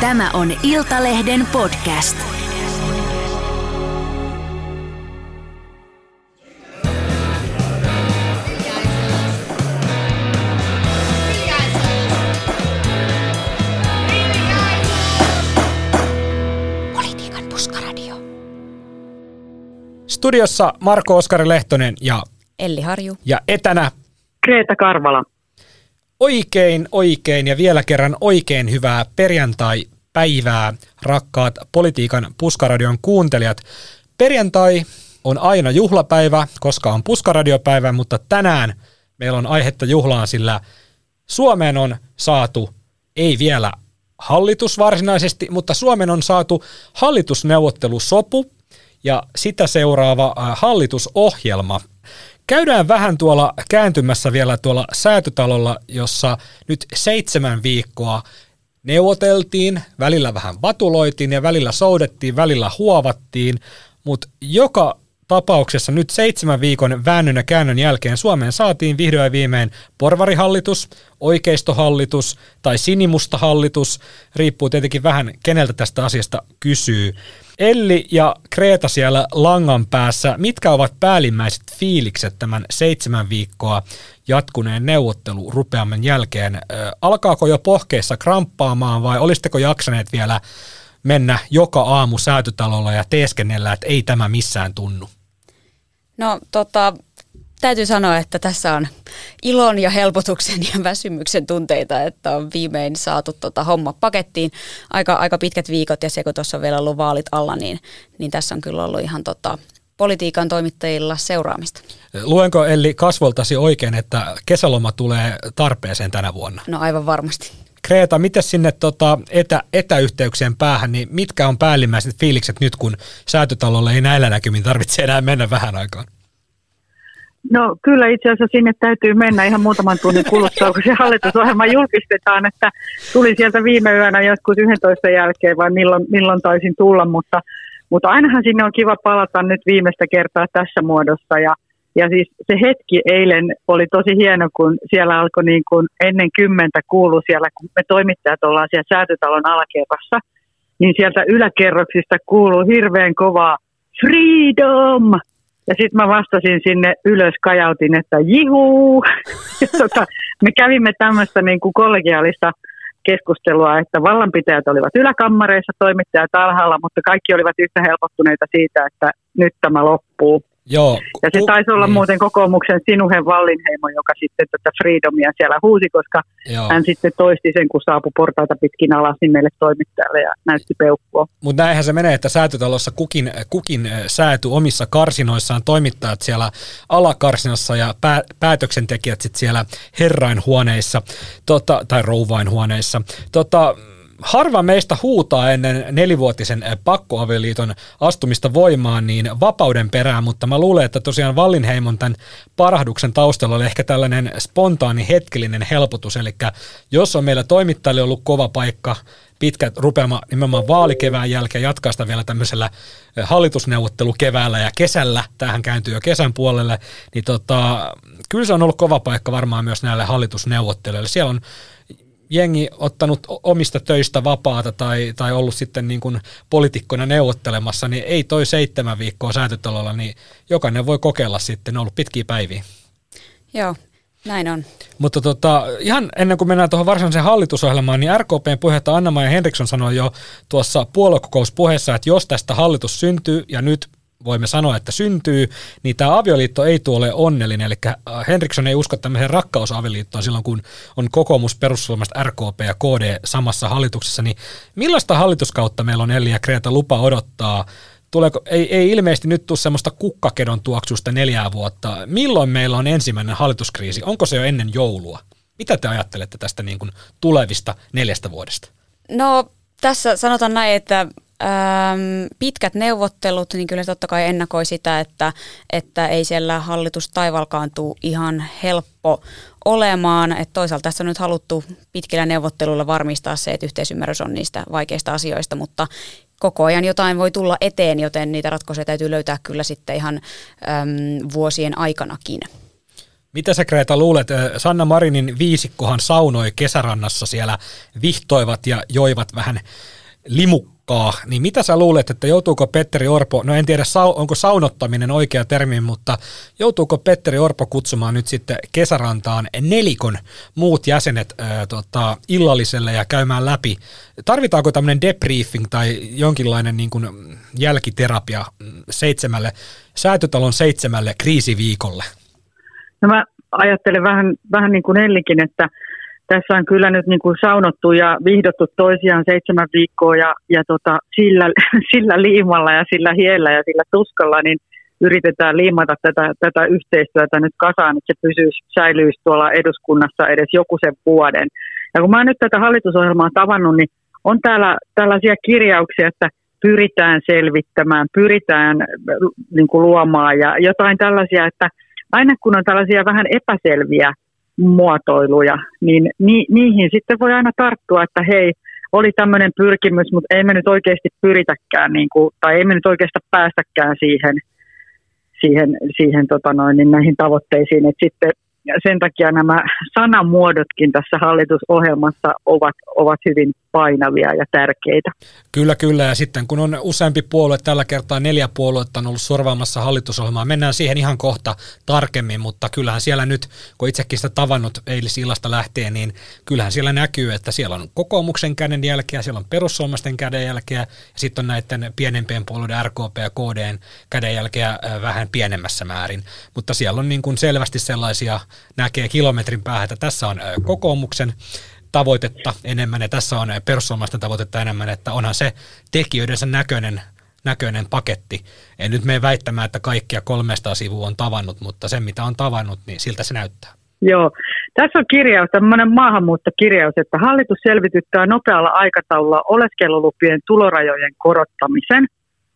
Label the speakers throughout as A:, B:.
A: Tämä on Iltalehden podcast.
B: Politiikan puskaradio.
C: Studiossa Marko Oskari Lehtonen ja,
B: Elli Harju.
C: ja etänä
D: Kreeta Karvala.
C: Oikein, oikein ja vielä kerran oikein hyvää perjantai-päivää, rakkaat politiikan puskaradion kuuntelijat. Perjantai on aina juhlapäivä, koska on puskaradiopäivä, mutta tänään meillä on aihetta juhlaan, sillä Suomeen on saatu, ei vielä hallitus varsinaisesti, mutta Suomen on saatu hallitusneuvottelusopu ja sitä seuraava äh, hallitusohjelma. Käydään vähän tuolla kääntymässä vielä tuolla säätötalolla, jossa nyt seitsemän viikkoa neuvoteltiin, välillä vähän vatuloitiin ja välillä soudettiin, välillä huovattiin, mutta joka tapauksessa nyt seitsemän viikon väännön ja käännön jälkeen Suomeen saatiin vihdoin viimein porvarihallitus, oikeistohallitus tai sinimusta hallitus, riippuu tietenkin vähän keneltä tästä asiasta kysyy. Elli ja Kreeta siellä langan päässä, mitkä ovat päällimmäiset fiilikset tämän seitsemän viikkoa jatkuneen neuvottelurupeaman jälkeen? Ö, alkaako jo pohkeissa kramppaamaan vai olisitteko jaksaneet vielä mennä joka aamu säätötalolla ja teeskennellä, että ei tämä missään tunnu?
B: No tota, täytyy sanoa, että tässä on ilon ja helpotuksen ja väsymyksen tunteita, että on viimein saatu tota homma pakettiin. Aika, aika pitkät viikot ja se, kun tuossa on vielä ollut vaalit alla, niin, niin tässä on kyllä ollut ihan tota, politiikan toimittajilla seuraamista.
C: Luenko Elli kasvoltasi oikein, että kesäloma tulee tarpeeseen tänä vuonna?
B: No aivan varmasti.
C: Kreeta, miten sinne tota, etä, etäyhteyksien päähän, niin mitkä on päällimmäiset fiilikset nyt, kun säätötalolle ei näillä näkymin tarvitse enää mennä vähän aikaan?
D: No kyllä itse asiassa sinne täytyy mennä ihan muutaman tunnin kuluttua, kun se hallitusohjelma julkistetaan, että tuli sieltä viime yönä joskus 11 jälkeen vai milloin, milloin taisin tulla, mutta, mutta ainahan sinne on kiva palata nyt viimeistä kertaa tässä muodossa ja, ja siis se hetki eilen oli tosi hieno, kun siellä alkoi niin kuin ennen kymmentä kuulu siellä, kun me toimittajat ollaan siellä säätötalon alakerrassa, niin sieltä yläkerroksista kuuluu hirveän kovaa freedom! Ja sitten mä vastasin sinne ylös, kajautin, että jihuu! Tota, me kävimme tämmöistä niin kuin kollegiaalista keskustelua, että vallanpitäjät olivat yläkammareissa, toimittajat alhaalla, mutta kaikki olivat yhtä helpottuneita siitä, että nyt tämä loppuu.
C: Joo.
D: Ja se taisi olla
C: niin,
D: muuten kokoomuksen Sinuhen Vallinheimo, joka sitten tätä freedomia siellä huusi, koska
C: Joo.
D: hän sitten toisti sen, kun saapui portaita pitkin alas niin meille toimittajalle ja näytti peukkua.
C: Mutta näinhän se menee, että säätötalossa kukin, kukin sääty omissa karsinoissaan, toimittajat siellä alakarsinassa ja pää, päätöksentekijät sitten siellä herrainhuoneissa tota, tai rouvainhuoneissa. Tota, harva meistä huutaa ennen nelivuotisen eh, pakkoavioliiton astumista voimaan niin vapauden perään, mutta mä luulen, että tosiaan Vallinheimon tämän parahduksen taustalla oli ehkä tällainen spontaani hetkellinen helpotus, eli jos on meillä toimittajille ollut kova paikka, pitkä rupeama nimenomaan vaalikevään jälkeen jatkaa sitä vielä tämmöisellä eh, hallitusneuvottelukeväällä ja kesällä, tähän kääntyy jo kesän puolelle, niin tota, kyllä se on ollut kova paikka varmaan myös näille hallitusneuvottelijoille. Siellä on jengi ottanut omista töistä vapaata tai, tai ollut sitten niin kuin poliitikkona neuvottelemassa, niin ei toi seitsemän viikkoa säätötalolla, niin jokainen voi kokeilla sitten, ne on ollut pitkiä päiviä.
B: Joo, näin on.
C: Mutta tota, ihan ennen kuin mennään tuohon varsinaiseen hallitusohjelmaan, niin RKPn puheenjohtaja Anna-Maja Henriksson sanoi jo tuossa puoluekokouspuheessa, että jos tästä hallitus syntyy, ja nyt voimme sanoa, että syntyy, niin tämä avioliitto ei tule onnellinen. Eli äh, Henriksson ei usko tämmöiseen rakkausavioliittoon silloin, kun on kokoomus, perussuomalaiset, RKP ja KD samassa hallituksessa. Niin millaista hallituskautta meillä on Elli ja Kreeta lupa odottaa? Tuleeko, ei, ei ilmeisesti nyt tule semmoista kukkakedon tuoksusta neljää vuotta. Milloin meillä on ensimmäinen hallituskriisi? Onko se jo ennen joulua? Mitä te ajattelette tästä niin kuin tulevista neljästä vuodesta?
B: No tässä sanotaan näin, että äm, pitkät neuvottelut, niin kyllä totta kai ennakoi sitä, että, että ei siellä hallitus taivalkaan tule ihan helppo olemaan. Että toisaalta tässä on nyt haluttu pitkillä neuvotteluilla varmistaa se, että yhteisymmärrys on niistä vaikeista asioista, mutta koko ajan jotain voi tulla eteen, joten niitä ratkaisuja täytyy löytää kyllä sitten ihan äm, vuosien aikanakin.
C: Mitä sä Kreta luulet? Sanna Marinin viisikkohan saunoi kesärannassa siellä, vihtoivat ja joivat vähän limukkaa, niin mitä sä luulet, että joutuuko Petteri Orpo, no en tiedä onko saunottaminen oikea termi, mutta joutuuko Petteri Orpo kutsumaan nyt sitten kesärantaan nelikon muut jäsenet ää, tota, illalliselle ja käymään läpi? Tarvitaanko tämmöinen debriefing tai jonkinlainen niin kuin jälkiterapia seitsemälle, säätötalon seitsemälle kriisiviikolle?
D: No mä ajattelen vähän, vähän niin kuin Ellikin, että tässä on kyllä nyt niin kuin saunottu ja vihdottu toisiaan seitsemän viikkoa ja, ja tota, sillä, sillä liimalla ja sillä hiellä ja sillä tuskalla, niin yritetään liimata tätä, tätä yhteistyötä nyt kasaan, että se pysyisi, säilyisi tuolla eduskunnassa edes joku sen vuoden. Ja kun mä nyt tätä hallitusohjelmaa tavannut, niin on täällä tällaisia kirjauksia, että pyritään selvittämään, pyritään niin kuin luomaan ja jotain tällaisia, että aina kun on tällaisia vähän epäselviä muotoiluja, niin ni, niihin sitten voi aina tarttua, että hei, oli tämmöinen pyrkimys, mutta ei me nyt oikeasti pyritäkään, niin kuin, tai ei me nyt oikeastaan päästäkään siihen, siihen, siihen tota noin, niin näihin tavoitteisiin. Et sitten sen takia nämä sanamuodotkin tässä hallitusohjelmassa ovat, ovat hyvin painavia ja tärkeitä.
C: Kyllä, kyllä. Ja sitten kun on useampi puolue, tällä kertaa neljä puoluetta on ollut sorvaamassa hallitusohjelmaa, mennään siihen ihan kohta tarkemmin, mutta kyllähän siellä nyt, kun itsekin sitä tavannut eilisillasta lähtien, niin kyllähän siellä näkyy, että siellä on kokoomuksen käden jälkeä, siellä on perussuomalaisten käden jälkeä, ja sitten on näiden pienempien puolueiden RKP ja KDn käden jälkeä vähän pienemmässä määrin. Mutta siellä on niin kuin selvästi sellaisia, näkee kilometrin päähän, että tässä on kokoomuksen tavoitetta enemmän ja tässä on perussuomalaisten tavoitetta enemmän, että onhan se tekijöidensä näköinen, näköinen paketti. En nyt mene väittämään, että kaikkia 300 sivua on tavannut, mutta se mitä on tavannut, niin siltä se näyttää.
D: Joo. Tässä on kirjaus, tämmöinen maahanmuuttokirjaus, että hallitus selvityttää nopealla aikataululla oleskelulupien tulorajojen korottamisen.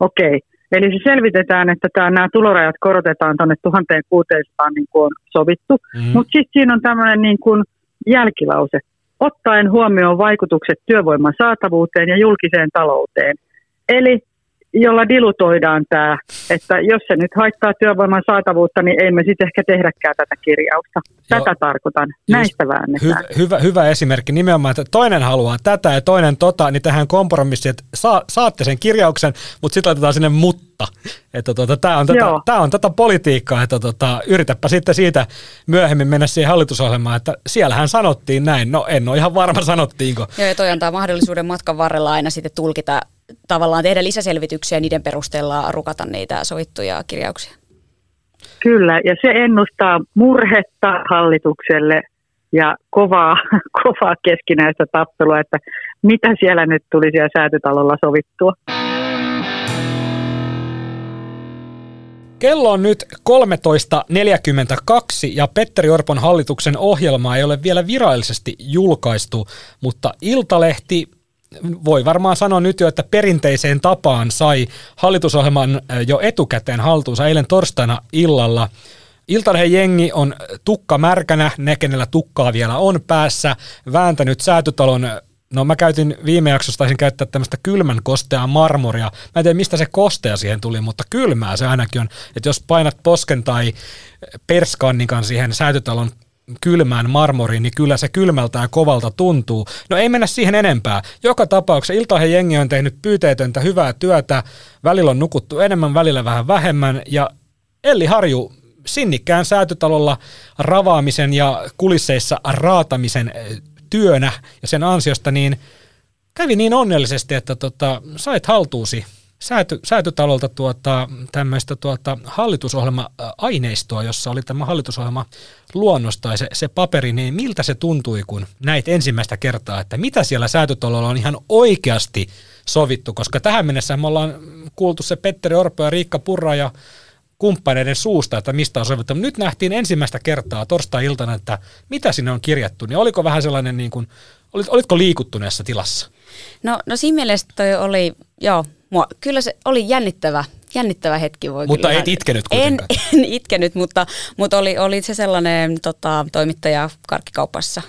D: Okei. Eli se selvitetään, että tämä, nämä tulorajat korotetaan tuonne 1600 niin kuin on sovittu. Mm. Mutta sitten siinä on tämmöinen niin kuin jälkilause ottaen huomioon vaikutukset työvoiman saatavuuteen ja julkiseen talouteen. Eli jolla dilutoidaan tämä, että jos se nyt haittaa työvoiman saatavuutta, niin ei me sitten ehkä tehdäkään tätä kirjausta. Tätä Joo. tarkoitan. Näistä väännetään.
C: Hy, hyvä, hyvä esimerkki nimenomaan, että toinen haluaa tätä ja toinen tota, niin tähän kompromissi, että saa, saatte sen kirjauksen, mutta sitten laitetaan sinne mutta. Että tota, tämä on, tätä, tää on tätä politiikkaa, että tota, yritäpä sitten siitä myöhemmin mennä siihen hallitusohjelmaan, että siellähän sanottiin näin. No en ole ihan varma sanottiinko.
B: Joo ja toi antaa mahdollisuuden matkan varrella aina sitten tulkita tavallaan tehdä lisäselvityksiä ja niiden perusteella rukata niitä sovittuja kirjauksia.
D: Kyllä, ja se ennustaa murhetta hallitukselle ja kovaa, kovaa keskinäistä tappelua, että mitä siellä nyt tuli siellä säätötalolla sovittua.
C: Kello on nyt 13.42 ja Petteri Orpon hallituksen ohjelmaa ei ole vielä virallisesti julkaistu, mutta Iltalehti voi varmaan sanoa nyt jo, että perinteiseen tapaan sai hallitusohjelman jo etukäteen haltuunsa eilen torstaina illalla. Iltalehen jengi on tukka märkänä, ne kenellä tukkaa vielä on päässä, vääntänyt säätytalon No mä käytin viime jaksossa, taisin käyttää tämmöistä kylmän kosteaa marmoria. Mä en tiedä, mistä se kostea siihen tuli, mutta kylmää se ainakin on. Että jos painat posken tai perskannikan siihen säätytalon kylmään marmoriin, niin kyllä se kylmältä ja kovalta tuntuu. No ei mennä siihen enempää. Joka tapauksessa Iltahen jengi on tehnyt pyyteetöntä hyvää työtä, välillä on nukuttu enemmän, välillä vähän vähemmän, ja Elli Harju sinnikkään säätötalolla ravaamisen ja kulisseissa raatamisen eh, työnä ja sen ansiosta niin kävi niin onnellisesti, että tota, sait haltuusi sääty, säätytalolta tuota, tämmöistä tuota, hallitusohjelma-aineistoa, jossa oli tämä hallitusohjelma luonnos tai se, se paperi, niin miltä se tuntui, kun näit ensimmäistä kertaa, että mitä siellä säätytalolla on ihan oikeasti sovittu, koska tähän mennessä me ollaan kuultu se Petteri Orpo ja Riikka Purra ja kumppaneiden suusta, että mistä on sovittu. Nyt nähtiin ensimmäistä kertaa torstai-iltana, että mitä sinne on kirjattu, niin oliko vähän sellainen, niin kuin, olit, olitko liikuttuneessa tilassa?
B: No, no siinä mielessä toi oli, joo, mua, kyllä se oli jännittävä, jännittävä hetki. Voi
C: mutta
B: kyllä.
C: et itkenyt
B: kuitenkaan. En, en itkenyt, mutta, mutta oli, oli se sellainen tota, toimittaja karkkikaupassa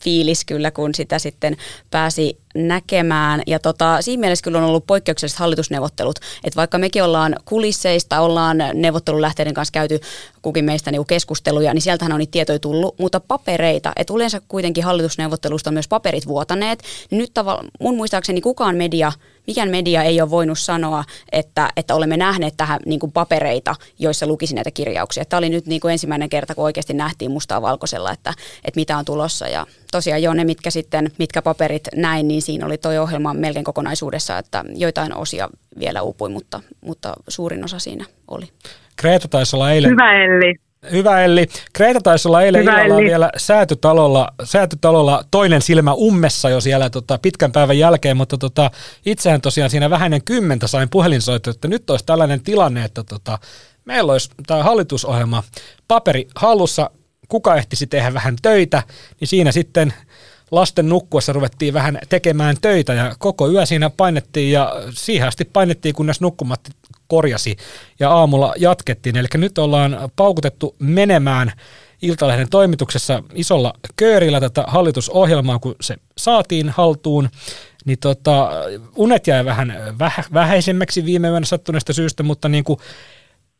B: fiilis kyllä, kun sitä sitten pääsi näkemään. Ja tota, siinä mielessä kyllä on ollut poikkeukselliset hallitusneuvottelut, että vaikka mekin ollaan kulisseista, ollaan neuvottelulähteiden kanssa käyty kukin meistä niinku keskusteluja, niin sieltähän on niitä tietoja tullut, mutta papereita, että yleensä kuitenkin hallitusneuvottelusta on myös paperit vuotaneet, nyt tavallaan mun muistaakseni kukaan media, mikään media ei ole voinut sanoa, että, että olemme nähneet tähän niin kuin papereita, joissa lukisi näitä kirjauksia. Tämä oli nyt niin kuin ensimmäinen kerta, kun oikeasti nähtiin mustaa valkoisella, että, että mitä on tulossa ja tosiaan jo ne, mitkä sitten, mitkä paperit näin, niin siinä oli toi ohjelma melkein kokonaisuudessa, että joitain osia vielä uupui, mutta, mutta suurin osa siinä oli.
C: Kreeta taisi olla eilen...
D: Hyvä Elli.
C: Hyvä Elli. Kreeta taisi olla eilen
D: Hyvä
C: illalla
D: Elli.
C: vielä säätytalolla, säätytalolla toinen silmä ummessa jo siellä tota, pitkän päivän jälkeen, mutta tota, itsehän tosiaan siinä vähäinen kymmentä sain puhelinsoitto, että nyt olisi tällainen tilanne, että tota, meillä olisi tämä hallitusohjelma paperi hallussa, kuka ehtisi tehdä vähän töitä, niin siinä sitten lasten nukkuessa ruvettiin vähän tekemään töitä ja koko yö siinä painettiin ja siihen asti painettiin, kunnes nukkumatti korjasi ja aamulla jatkettiin. Eli nyt ollaan paukutettu menemään Iltalehden toimituksessa isolla köörillä tätä hallitusohjelmaa, kun se saatiin haltuun, niin tota, unet jäi vähän vähä, vähäisemmäksi viime yönä sattuneesta syystä, mutta niin kuin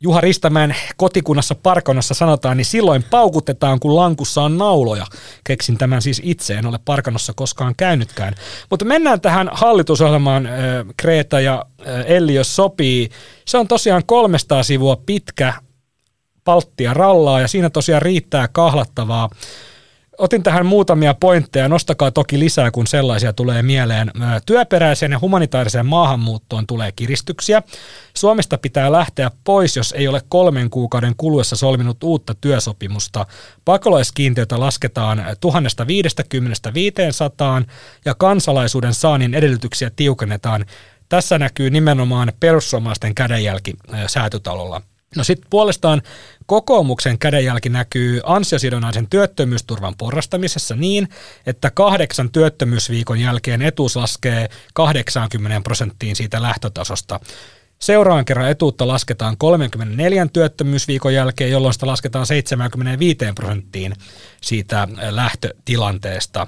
C: Juha Ristämäen kotikunnassa Parkanossa sanotaan, niin silloin paukutetaan, kun lankussa on nauloja. Keksin tämän siis itse, en ole Parkanossa koskaan käynytkään. Mutta mennään tähän hallitusohjelmaan, Kreta ja Elli, jos sopii. Se on tosiaan 300 sivua pitkä palttia rallaa ja siinä tosiaan riittää kahlattavaa. Otin tähän muutamia pointteja, nostakaa toki lisää, kun sellaisia tulee mieleen. Työperäiseen ja humanitaariseen maahanmuuttoon tulee kiristyksiä. Suomesta pitää lähteä pois, jos ei ole kolmen kuukauden kuluessa solminut uutta työsopimusta. Pakolaiskiintiötä lasketaan 1050 500 ja kansalaisuuden saannin edellytyksiä tiukennetaan. Tässä näkyy nimenomaan perussuomalaisten kädenjälki säätytalolla. No sitten puolestaan kokoomuksen kädenjälki näkyy ansiosidonnaisen työttömyysturvan porrastamisessa niin, että kahdeksan työttömyysviikon jälkeen etuus laskee 80 prosenttiin siitä lähtötasosta. Seuraavan kerran etuutta lasketaan 34 työttömyysviikon jälkeen, jolloin sitä lasketaan 75 prosenttiin siitä lähtötilanteesta.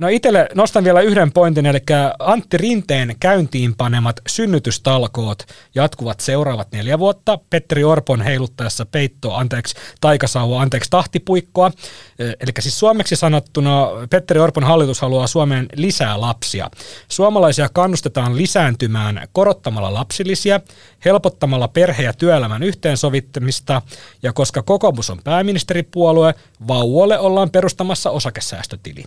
C: No itselle nostan vielä yhden pointin, eli Antti Rinteen käyntiin panemat synnytystalkoot jatkuvat seuraavat neljä vuotta. Petteri Orpon heiluttaessa peitto, anteeksi, taikasauva, anteeksi, tahtipuikkoa. Eli siis suomeksi sanottuna Petteri Orpon hallitus haluaa Suomeen lisää lapsia. Suomalaisia kannustetaan lisääntymään korottamalla lapsilisiä, helpottamalla perhe- ja työelämän yhteensovittamista, ja koska kokoomus on pääministeripuolue, vauvoille ollaan perustamassa osakesäästötili.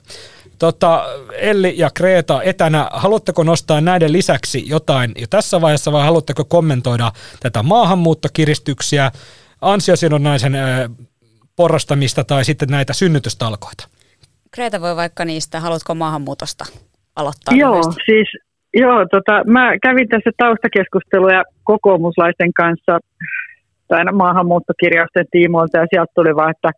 C: Tota, Elli ja Kreta etänä, haluatteko nostaa näiden lisäksi jotain jo tässä vaiheessa vai haluatteko kommentoida tätä maahanmuuttokiristyksiä, ansiosidonnaisen porrastamista tai sitten näitä synnytystalkoita?
B: Kreta voi vaikka niistä, haluatko maahanmuutosta aloittaa?
D: Joo,
B: lyhyesti?
D: siis joo, tota, mä kävin tässä taustakeskusteluja kokoomuslaisten kanssa tämän maahanmuuttokirjausten tiimoilta ja sieltä tuli vaan, että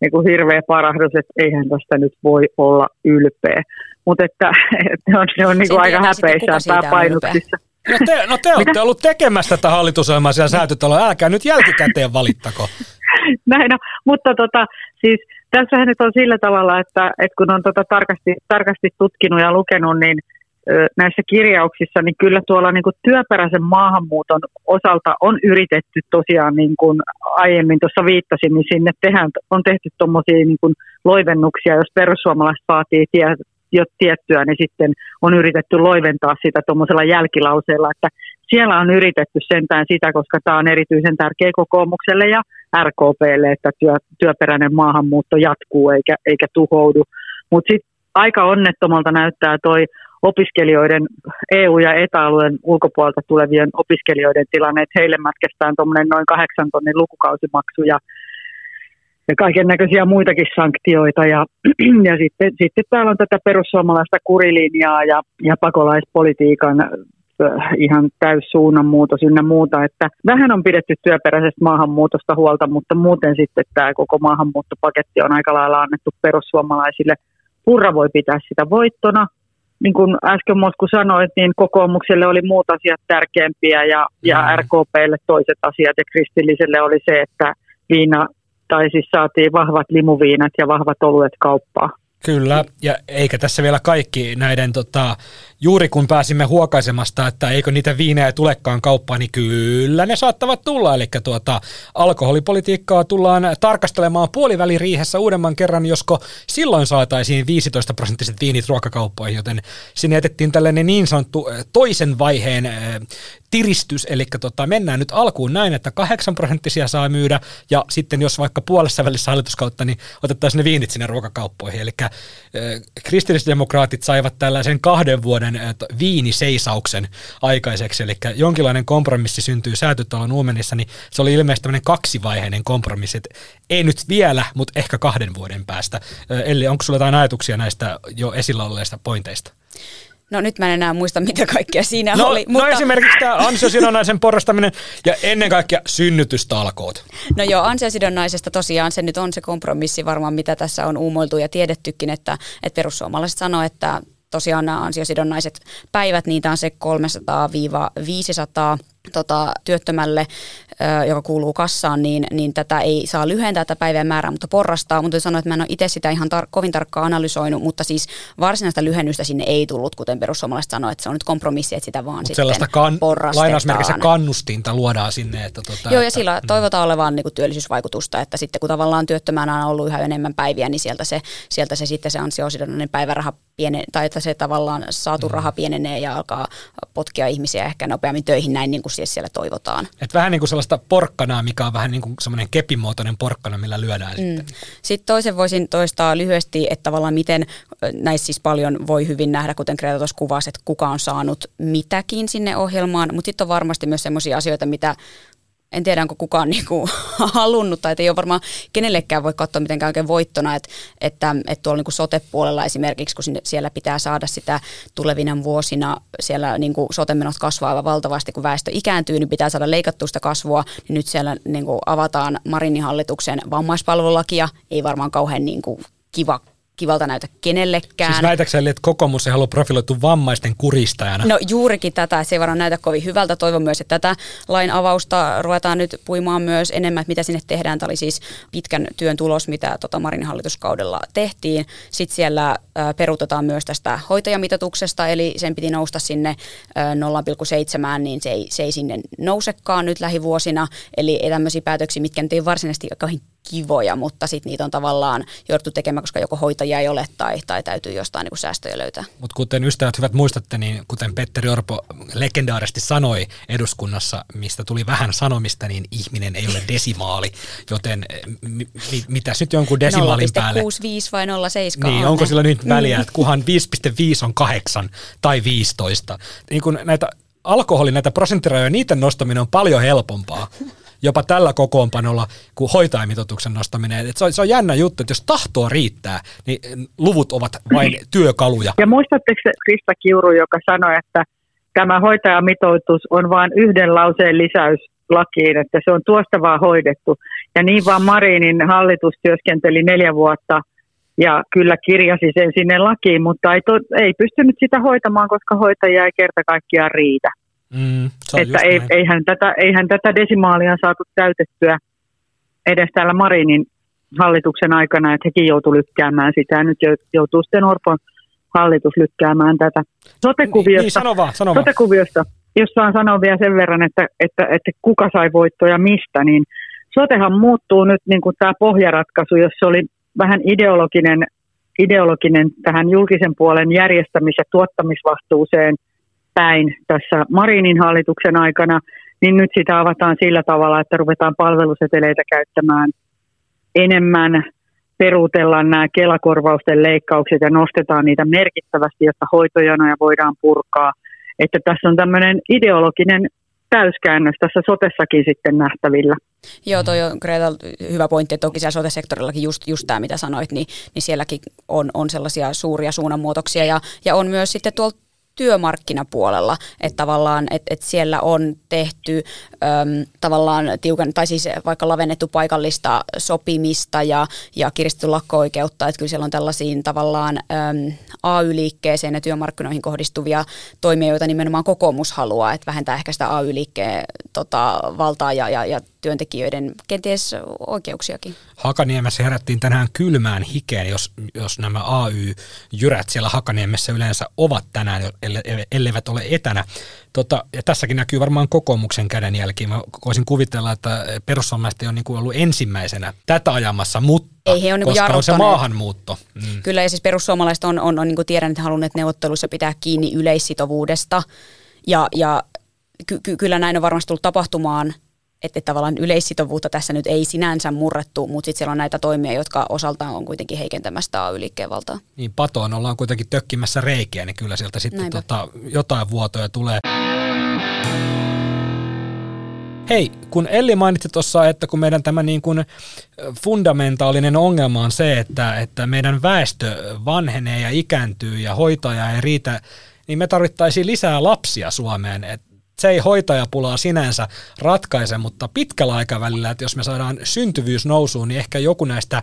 D: niin kuin hirveä parahdus, että eihän tästä nyt voi olla ylpeä. Mutta että, että ne on, ne on niin kuin aika häpeissään pääpainuksissa.
C: No te, no te olette ollut tekemässä tätä hallitusohjelmaa siellä säätytalolla, älkää nyt jälkikäteen valittako.
D: Näin on, mutta tota, siis tässähän nyt on sillä tavalla, että, että kun on tota tarkasti, tarkasti tutkinut ja lukenut, niin näissä kirjauksissa, niin kyllä tuolla niin kuin työperäisen maahanmuuton osalta on yritetty tosiaan, niin kuin aiemmin tuossa viittasin, niin sinne tehdään, on tehty tuommoisia niin loivennuksia, jos perussuomalaiset vaatii tie, jo tiettyä, niin sitten on yritetty loiventaa sitä tuommoisella jälkilauseella, että siellä on yritetty sentään sitä, koska tämä on erityisen tärkeä kokoomukselle ja RKPlle, että työ, työperäinen maahanmuutto jatkuu eikä, eikä tuhoudu. Mutta sitten aika onnettomalta näyttää toi opiskelijoiden, EU- ja ETA-alueen ulkopuolelta tulevien opiskelijoiden tilanne, että heille mätkästään tuommoinen noin kahdeksan tonnin lukukausimaksu ja, ja kaiken näköisiä muitakin sanktioita. Ja, ja sitten, sitten täällä on tätä perussuomalaista kurilinjaa ja, ja pakolaispolitiikan äh, ihan täys suunnanmuutos ynnä muuta, että vähän on pidetty työperäisestä maahanmuutosta huolta, mutta muuten sitten tämä koko maahanmuuttopaketti on aika lailla annettu perussuomalaisille. Purra voi pitää sitä voittona, niin kuin äsken Mosku sanoit, niin kokoomukselle oli muut asiat tärkeämpiä ja, ja. RKPlle toiset asiat ja kristilliselle oli se, että viina, tai siis saatiin vahvat limuviinat ja vahvat oluet kauppaa.
C: Kyllä, ja eikä tässä vielä kaikki näiden, tota, juuri kun pääsimme huokaisemasta, että eikö niitä viinejä tulekaan kauppaan, niin kyllä ne saattavat tulla. Eli tuota, alkoholipolitiikkaa tullaan tarkastelemaan puoliväliriihessä uudemman kerran, josko silloin saataisiin 15 prosenttiset viinit ruokakauppoihin, joten sinne jätettiin tällainen niin sanottu toisen vaiheen tiristys, eli tota, mennään nyt alkuun näin, että 8 prosenttisia saa myydä, ja sitten jos vaikka puolessa välissä hallituskautta, niin otettaisiin ne viinit sinne ruokakauppoihin. Eli äh, kristillisdemokraatit saivat tällaisen kahden vuoden äh, viiniseisauksen aikaiseksi, eli jonkinlainen kompromissi syntyy säätytalon uumenissa, niin se oli ilmeisesti tämmöinen kaksivaiheinen kompromissi, että ei nyt vielä, mutta ehkä kahden vuoden päästä. Äh, eli onko sulla jotain ajatuksia näistä jo esillä olleista pointeista?
B: No nyt mä en enää muista, mitä kaikkea siinä
C: no,
B: oli.
C: No mutta... esimerkiksi tämä ansiosidonnaisen porrastaminen ja ennen kaikkea synnytystalkoot.
B: No joo, ansiosidonnaisesta tosiaan se nyt on se kompromissi varmaan, mitä tässä on uumoiltu ja tiedettykin, että, että perussuomalaiset sanoo, että tosiaan nämä ansiosidonnaiset päivät, niitä on se 300-500 tota, työttömälle, ö, joka kuuluu kassaan, niin, niin tätä ei saa lyhentää tätä päivän määrää, mutta porrastaa. Mutta sanoin, että mä en ole itse sitä ihan tar- kovin tarkkaan analysoinut, mutta siis varsinaista lyhennystä sinne ei tullut, kuten perussuomalaiset sanoivat, että se on nyt kompromissi, että sitä vaan Mut sitten
C: sellaista kan- lainausmerkissä kannustinta luodaan sinne. Että tota,
B: Joo, ja sillä mm. toivotaan olevan niin kuin työllisyysvaikutusta, että sitten kun tavallaan työttömänä on ollut yhä enemmän päiviä, niin sieltä se, sieltä se sitten se ansiosidonnainen päiväraha piene, tai että se tavallaan saatu mm. raha pienenee ja alkaa potkia ihmisiä ehkä nopeammin töihin näin, niin kuin siis siellä toivotaan.
C: Et vähän niin kuin sellaista porkkanaa, mikä on vähän niin kuin semmoinen kepimuotoinen porkkana, millä lyödään mm. sitten.
B: Sitten toisen voisin toistaa lyhyesti, että tavallaan miten näissä siis paljon voi hyvin nähdä, kuten Greta tuossa kuvasi, että kuka on saanut mitäkin sinne ohjelmaan, mutta sitten on varmasti myös sellaisia asioita, mitä en tiedä, onko kukaan niinku halunnut, tai ei ole varmaan kenellekään voi katsoa mitenkään oikein voittona, että, että, että tuolla niinku sote-puolella esimerkiksi, kun sinne, siellä pitää saada sitä tulevina vuosina, siellä niinku sote-menot kasvaa aivan valtavasti, kun väestö ikääntyy, niin pitää saada leikattua sitä kasvua, niin nyt siellä niinku avataan Marinin hallituksen vammaispalvelulakia, ei varmaan kauhean niinku kiva kivalta näytä kenellekään.
C: Siis väitäkseni, että kokoomus ei halua profiloitua vammaisten kuristajana?
B: No juurikin tätä, se ei varmaan näytä kovin hyvältä. Toivon myös, että tätä lain avausta ruvetaan nyt puimaan myös enemmän, että mitä sinne tehdään. Tämä oli siis pitkän työn tulos, mitä tota Marinin hallituskaudella tehtiin. Sitten siellä peruutetaan myös tästä hoitajamitoituksesta, eli sen piti nousta sinne ä, 0,7, niin se ei, se ei sinne nousekaan nyt lähivuosina. Eli ei tämmöisiä päätöksiä, mitkä nyt ei varsinaisesti kivoja, mutta sitten niitä on tavallaan jouduttu tekemään, koska joko hoitajia ei ole tai, tai täytyy jostain niin kuin säästöjä löytää.
C: Mutta kuten ystävät hyvät muistatte, niin kuten Petteri Orpo legendaarisesti sanoi eduskunnassa, mistä tuli vähän sanomista, niin ihminen ei ole desimaali, joten mi, mi, mitäs nyt jonkun desimaalin 0, päälle?
B: 0,65 vai 0,7
C: Niin, onko sillä nyt väliä, että kuhan 5,5 on 8 tai 15. Niin kun näitä alkoholin näitä prosenttirajoja, niiden nostaminen on paljon helpompaa jopa tällä kokoonpanolla kuin hoitajamitoituksen nostaminen. Et se, on, se on jännä juttu, että jos tahtoa riittää, niin luvut ovat vain työkaluja.
D: Ja muistatteko se Krista Kiuru, joka sanoi, että tämä hoitajamitoitus on vain yhden lauseen lisäys lakiin, että se on tuosta vaan hoidettu. Ja niin vaan Marinin hallitus työskenteli neljä vuotta ja kyllä kirjasi sen sinne lakiin, mutta ei, to, ei pystynyt sitä hoitamaan, koska hoitajia ei kerta kaikkiaan riitä. Mm, että ei, eihän, tätä, eihän tätä desimaalia saatu täytettyä edes täällä Marinin hallituksen aikana, että hekin joutuu lykkäämään sitä. Ja nyt joutuu sitten Orpon hallitus lykkäämään tätä. Sotekuviosta, niin,
C: sano vaan, sano vaan.
D: sotekuviosta jos saan sanoa vielä sen verran, että, että, että kuka sai voittoja mistä, niin sotehan muuttuu nyt niin kuin tämä pohjaratkaisu, jos se oli vähän ideologinen, ideologinen tähän julkisen puolen järjestämis- ja tuottamisvastuuseen – päin tässä Marinin hallituksen aikana, niin nyt sitä avataan sillä tavalla, että ruvetaan palveluseteleitä käyttämään enemmän, peruutellaan nämä kelakorvausten leikkaukset ja nostetaan niitä merkittävästi, jotta hoitojanoja voidaan purkaa. Että tässä on tämmöinen ideologinen täyskäännös tässä sotessakin sitten nähtävillä.
B: Joo, toi on Greta hyvä pointti, että toki siellä sote-sektorillakin just, just tämä, mitä sanoit, niin, niin sielläkin on, on sellaisia suuria suunnanmuutoksia ja, ja on myös sitten tuolta työmarkkinapuolella, että tavallaan että että siellä on tehty äm, tavallaan tiukan, tai siis vaikka lavennettu paikallista sopimista ja, ja kiristetty lakko-oikeutta, että kyllä siellä on tällaisiin tavallaan äm, AY-liikkeeseen ja työmarkkinoihin kohdistuvia toimia, joita nimenomaan kokoomus haluaa, että vähentää ehkä sitä AY-liikkeen tota, valtaa ja, ja, ja työntekijöiden kenties oikeuksiakin.
C: Hakaniemessä herättiin tänään kylmään hikeen, jos, jos nämä AY-jyrät siellä Hakaniemessä yleensä ovat tänään, elleivät ole etänä. Tota, ja tässäkin näkyy varmaan kokoomuksen kädenjälki. Mä voisin kuvitella, että perussuomalaiset on niin kuin ollut ensimmäisenä tätä ajamassa, mutta
B: Ei he on niin
C: koska on se maahanmuutto.
B: Mm. Kyllä, ja siis perussuomalaiset on, on, on niin kuin tiedän, että halunneet neuvotteluissa pitää kiinni yleissitovuudesta. Ja, ja ky- ky- kyllä näin on varmasti tullut tapahtumaan – että tavallaan yleissitovuutta tässä nyt ei sinänsä murrettu, mutta sitten siellä on näitä toimia, jotka osaltaan on kuitenkin heikentämästä AY-liikkeen valtaa.
C: Niin patoon ollaan kuitenkin tökkimässä reikiä, niin kyllä sieltä sitten tota, jotain vuotoja tulee. Hei, kun Elli mainitsi tuossa, että kun meidän tämä niin kuin fundamentaalinen ongelma on se, että, että meidän väestö vanhenee ja ikääntyy ja hoitaja ei riitä, niin me tarvittaisiin lisää lapsia Suomeen. Et se ei hoitajapulaa sinänsä ratkaise, mutta pitkällä aikavälillä, että jos me saadaan syntyvyys nousuun, niin ehkä joku näistä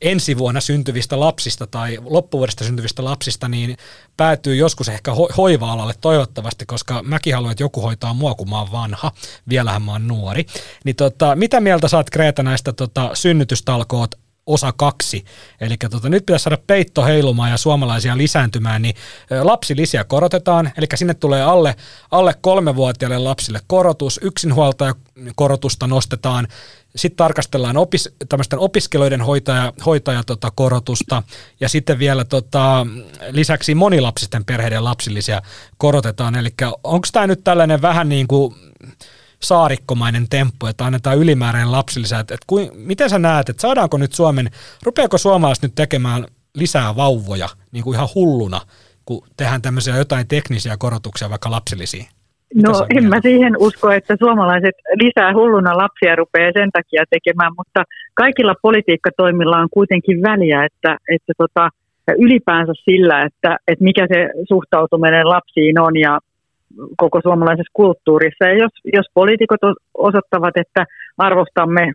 C: ensi vuonna syntyvistä lapsista tai loppuvuodesta syntyvistä lapsista, niin päätyy joskus ehkä ho- hoiva-alalle toivottavasti, koska mäkin haluan, että joku hoitaa mua, kun mä oon vanha, vielähän mä oon nuori. Niin tota, mitä mieltä saat Kreeta näistä tota, synnytystalkoot osa kaksi. Eli tota, nyt pitäisi saada peitto heilumaan ja suomalaisia lisääntymään, niin lapsilisiä korotetaan, eli sinne tulee alle, alle kolmevuotiaille lapsille korotus, yksinhuoltajakorotusta nostetaan, sitten tarkastellaan opis, tämmöisten opiskelijoiden hoitaja, hoitaja tota, korotusta ja sitten vielä tota, lisäksi monilapsisten perheiden lapsillisia korotetaan. Eli onko tämä nyt tällainen vähän niin kuin saarikkomainen temppu, että annetaan ylimääräinen lapsilisä. Että, että kuin, miten sä näet, että saadaanko nyt Suomen, rupeako suomalaiset nyt tekemään lisää vauvoja niin kuin ihan hulluna, kun tehdään tämmöisiä jotain teknisiä korotuksia vaikka lapsillisiin?
D: No en mä siihen usko, että suomalaiset lisää hulluna lapsia rupeaa sen takia tekemään, mutta kaikilla politiikkatoimilla on kuitenkin väliä, että, että tota, ylipäänsä sillä, että, että mikä se suhtautuminen lapsiin on ja koko suomalaisessa kulttuurissa. Ja jos, jos poliitikot osoittavat, että arvostamme